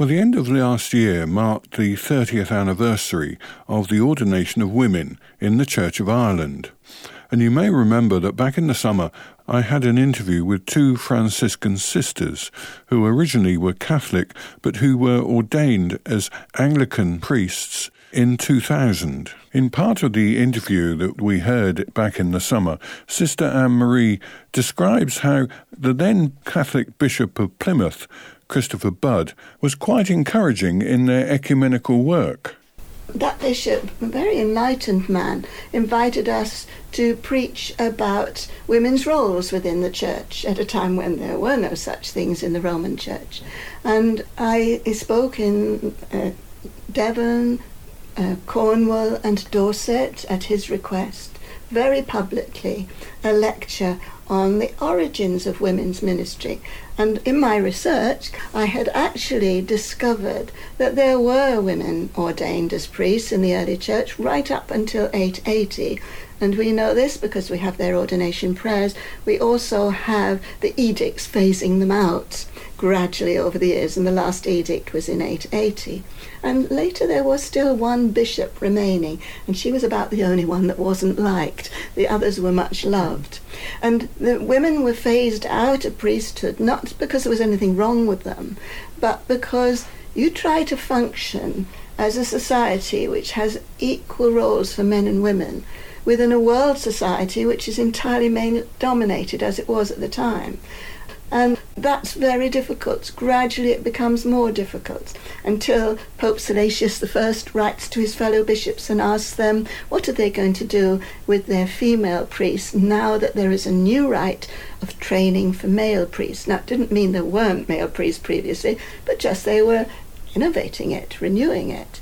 Well, the end of last year marked the 30th anniversary of the ordination of women in the Church of Ireland. And you may remember that back in the summer, I had an interview with two Franciscan sisters who originally were Catholic but who were ordained as Anglican priests in 2000. In part of the interview that we heard back in the summer, Sister Anne Marie describes how the then Catholic Bishop of Plymouth Christopher Budd, was quite encouraging in their ecumenical work. That bishop, a very enlightened man, invited us to preach about women's roles within the church at a time when there were no such things in the Roman church. And I spoke in uh, Devon, uh, Cornwall, and Dorset at his request, very publicly, a lecture on the origins of women's ministry. And in my research, I had actually discovered that there were women ordained as priests in the early church right up until 880. And we know this because we have their ordination prayers. We also have the edicts phasing them out gradually over the years, and the last edict was in 880. And later there was still one bishop remaining, and she was about the only one that wasn't liked. The others were much loved. And the women were phased out of priesthood, not because there was anything wrong with them, but because you try to function as a society which has equal roles for men and women within a world society which is entirely male dominated as it was at the time. And that's very difficult. Gradually it becomes more difficult until Pope Gelasius I writes to his fellow bishops and asks them what are they going to do with their female priests now that there is a new rite of training for male priests. Now, it didn't mean there weren't male priests previously, but just they were innovating it, renewing it.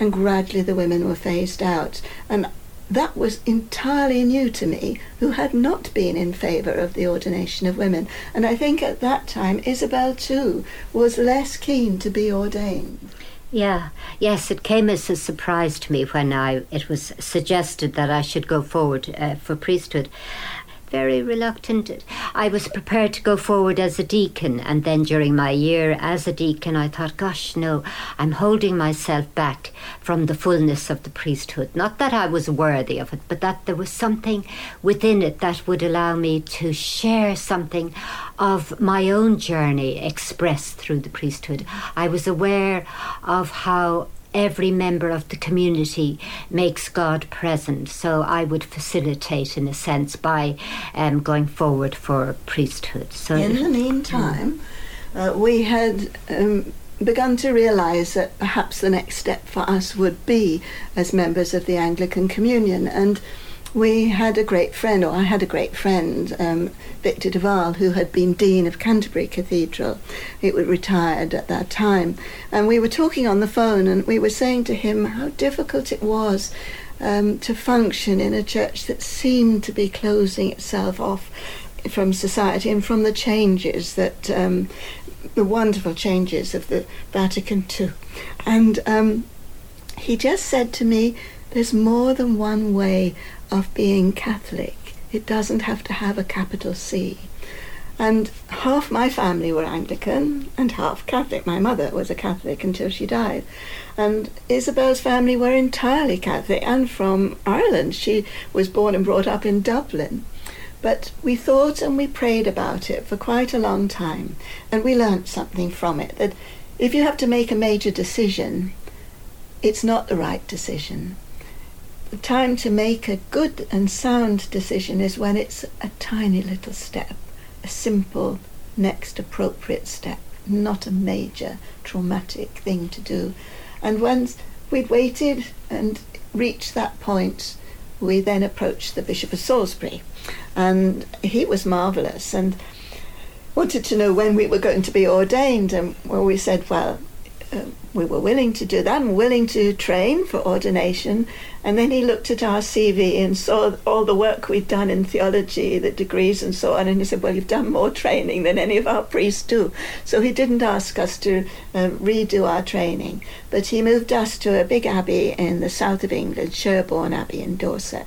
And gradually the women were phased out. And that was entirely new to me, who had not been in favour of the ordination of women. And I think at that time, Isabel too was less keen to be ordained. Yeah, yes, it came as a surprise to me when I it was suggested that I should go forward uh, for priesthood very reluctant. I was prepared to go forward as a deacon, and then during my year as a deacon, I thought, gosh, no, I'm holding myself back from the fullness of the priesthood. Not that I was worthy of it, but that there was something within it that would allow me to share something of my own journey expressed through the priesthood. I was aware of how every member of the community makes God present. So I would facilitate, in a sense, by um, going forward for priesthood. So in the meantime, uh, we had. Um, begun to realize that perhaps the next step for us would be as members of the Anglican Communion. And we had a great friend, or I had a great friend, um, Victor de Waal, who had been Dean of Canterbury Cathedral. He was retired at that time. And we were talking on the phone, and we were saying to him how difficult it was um, to function in a church that seemed to be closing itself off from society and from the changes that, um, the wonderful changes of the Vatican II. And um, he just said to me, there's more than one way of being Catholic. It doesn't have to have a capital C. And half my family were Anglican and half Catholic. My mother was a Catholic until she died. And Isabel's family were entirely Catholic and from Ireland. She was born and brought up in Dublin. But we thought and we prayed about it for quite a long time. And we learnt something from it that if you have to make a major decision, it's not the right decision the time to make a good and sound decision is when it's a tiny little step, a simple next appropriate step, not a major traumatic thing to do. And once we'd waited and reached that point, we then approached the Bishop of Salisbury. And he was marvellous and wanted to know when we were going to be ordained. And well, we said, well, uh, we were willing to do that and willing to train for ordination. And then he looked at our CV and saw all the work we'd done in theology, the degrees and so on, and he said, Well, you've done more training than any of our priests do. So he didn't ask us to uh, redo our training, but he moved us to a big abbey in the south of England, Sherborne Abbey in Dorset,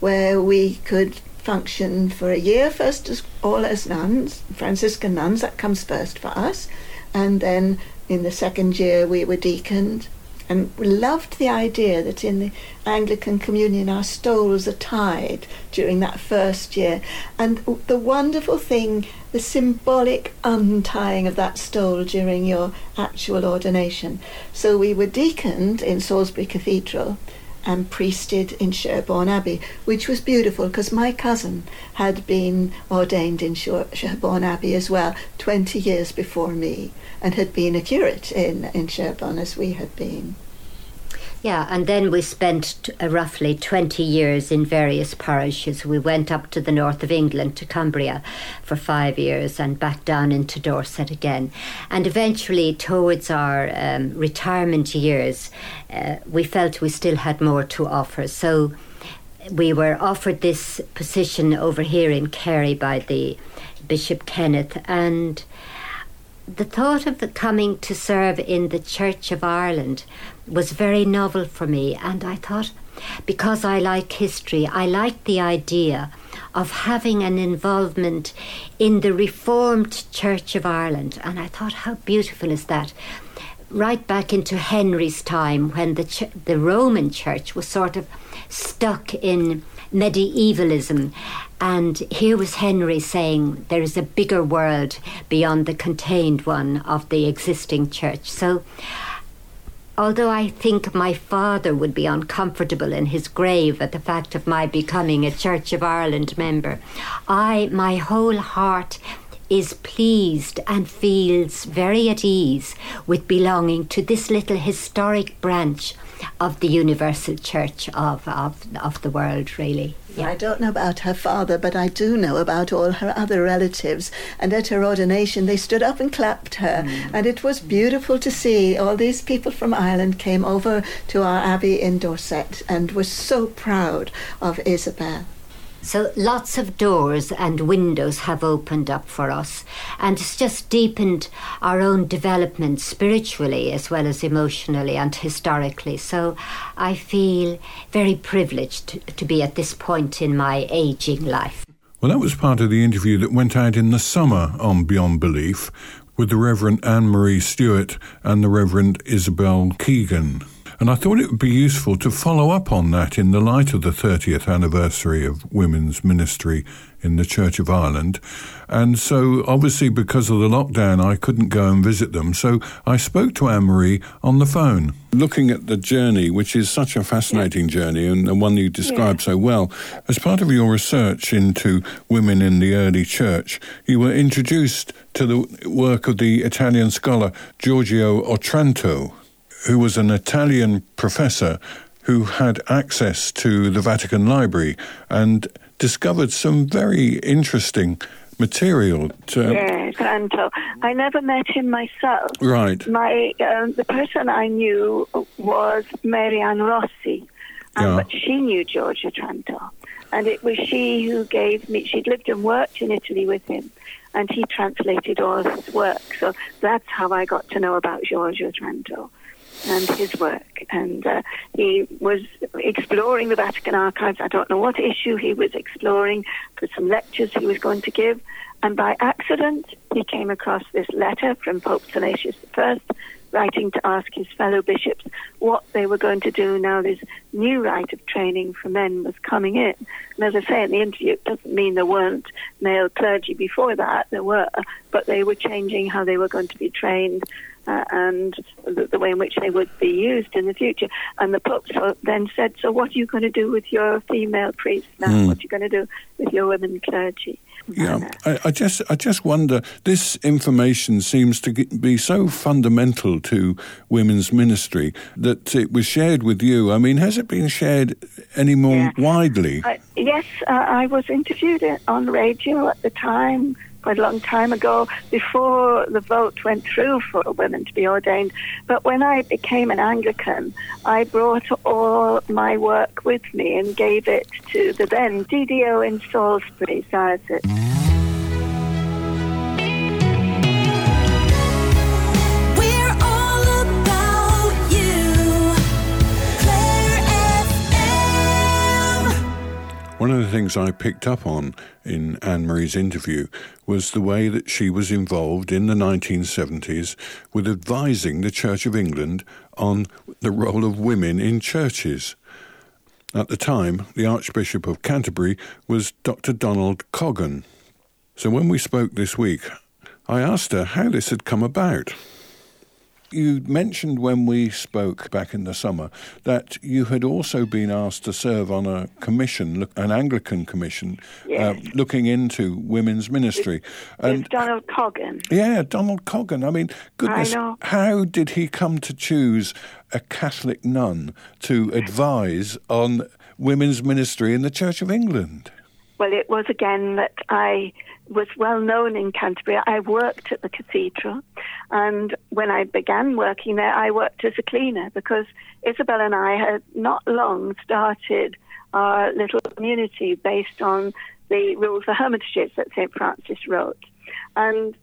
where we could function for a year, first as all as nuns, Franciscan nuns, that comes first for us, and then in the second year we were deaconed. And loved the idea that in the Anglican Communion our stoles are tied during that first year. And the wonderful thing, the symbolic untying of that stole during your actual ordination. So we were deaconed in Salisbury Cathedral and priested in Sherborne Abbey, which was beautiful because my cousin had been ordained in Sherborne Abbey as well 20 years before me and had been a curate in, in Sherborne as we had been. Yeah, and then we spent uh, roughly 20 years in various parishes. We went up to the north of England, to Cumbria, for five years, and back down into Dorset again. And eventually, towards our um, retirement years, uh, we felt we still had more to offer. So we were offered this position over here in Kerry by the Bishop Kenneth, and the thought of the coming to serve in the Church of Ireland was very novel for me, and I thought, because I like history, I like the idea of having an involvement in the Reformed Church of Ireland, and I thought, how beautiful is that? Right back into Henry's time, when the ch- the Roman Church was sort of stuck in medievalism. And here was Henry saying there is a bigger world beyond the contained one of the existing church. So, although I think my father would be uncomfortable in his grave at the fact of my becoming a Church of Ireland member, I, my whole heart, is pleased and feels very at ease with belonging to this little historic branch of the universal church of, of, of the world, really. Yeah. I don't know about her father, but I do know about all her other relatives. And at her ordination, they stood up and clapped her. Mm. And it was beautiful to see. All these people from Ireland came over to our abbey in Dorset and were so proud of Isabel. So lots of doors and windows have opened up for us, and it's just deepened our own development spiritually as well as emotionally and historically. So I feel very privileged to be at this point in my aging life. Well, that was part of the interview that went out in the summer on Beyond Belief with the Reverend Anne Marie Stewart and the Reverend Isabel Keegan. And I thought it would be useful to follow up on that in the light of the 30th anniversary of women's ministry in the Church of Ireland. And so, obviously, because of the lockdown, I couldn't go and visit them. So I spoke to Anne Marie on the phone. Looking at the journey, which is such a fascinating yeah. journey and, the one you described yeah. so well, as part of your research into women in the early church, you were introduced to the work of the Italian scholar Giorgio Otranto who was an Italian professor who had access to the Vatican Library and discovered some very interesting material. To, yes, Anto. I never met him myself. Right. My um, the person I knew was Marianne Rossi, um, yeah. but she knew George Otranto, and it was she who gave me. She'd lived and worked in Italy with him, and he translated all his work. So that's how I got to know about George Otranto and his work. And uh, he was exploring the Vatican archives. I don't know what issue he was exploring for some lectures he was going to give. And by accident, he came across this letter from Pope Gelasius I, writing to ask his fellow bishops what they were going to do now this new rite of training for men was coming in. And as I say in the interview, it doesn't mean there weren't male clergy before that, there were, but they were changing how they were going to be trained uh, and the, the, way in which they would be used in the future. And the Pope then said, So, what are you going to do with your female priests now? Mm. What are you going to do with your women clergy? Yeah, I, I, just I just wonder. This information seems to be so fundamental to women's ministry that it was shared with you. I mean, has it been shared any more yeah. widely? Uh, yes, uh, I was interviewed on radio at the time quite a long time ago before the vote went through for women to be ordained. But when I became an Anglican, I brought all my work with me and gave it to the then DDO in Salisbury Diocese. One of the things I picked up on in Anne Marie's interview was the way that she was involved in the 1970s with advising the Church of England on the role of women in churches. At the time, the Archbishop of Canterbury was Dr. Donald Coggan. So when we spoke this week, I asked her how this had come about. You mentioned when we spoke back in the summer that you had also been asked to serve on a commission, an Anglican commission, uh, yes. uh, looking into women's ministry. And Donald Coggan. Yeah, Donald Coggan. I mean, goodness, I how did he come to choose a Catholic nun to advise on women's ministry in the Church of England? Well, it was again that I was well known in Canterbury. I worked at the cathedral, and when I began working there, I worked as a cleaner because Isabel and I had not long started our little community based on the rules for hermitages that St. Francis wrote. And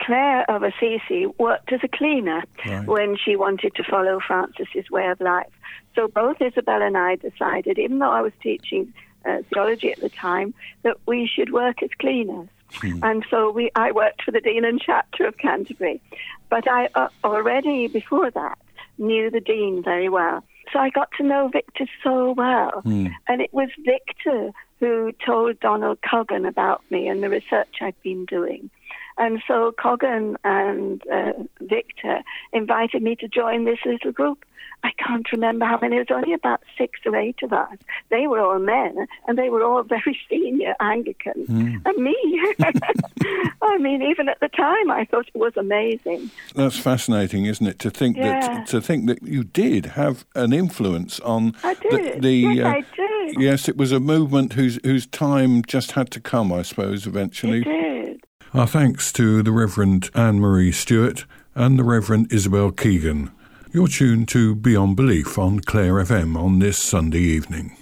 Clare of Assisi worked as a cleaner right. when she wanted to follow Francis's way of life. So both Isabel and I decided, even though I was teaching uh, theology at the time that we should work as cleaners. Hmm. And so we, I worked for the Dean and Chapter of Canterbury. But I uh, already, before that, knew the Dean very well. So I got to know Victor so well. Hmm. And it was Victor who told Donald Coggan about me and the research I'd been doing. And so Coggan and uh, Victor invited me to join this little group. I can't remember how many. It was only about six or eight of us. They were all men, and they were all very senior Anglicans. Mm. And me. I mean, even at the time, I thought it was amazing. That's fascinating, isn't it? To think yeah. that to think that you did have an influence on I did. the. the yes, uh, I did. Yes, it was a movement whose whose time just had to come. I suppose eventually. It did. Our thanks to the Reverend Anne Marie Stewart and the Reverend Isabel Keegan. You're tuned to Beyond Belief on Clare FM on this Sunday evening.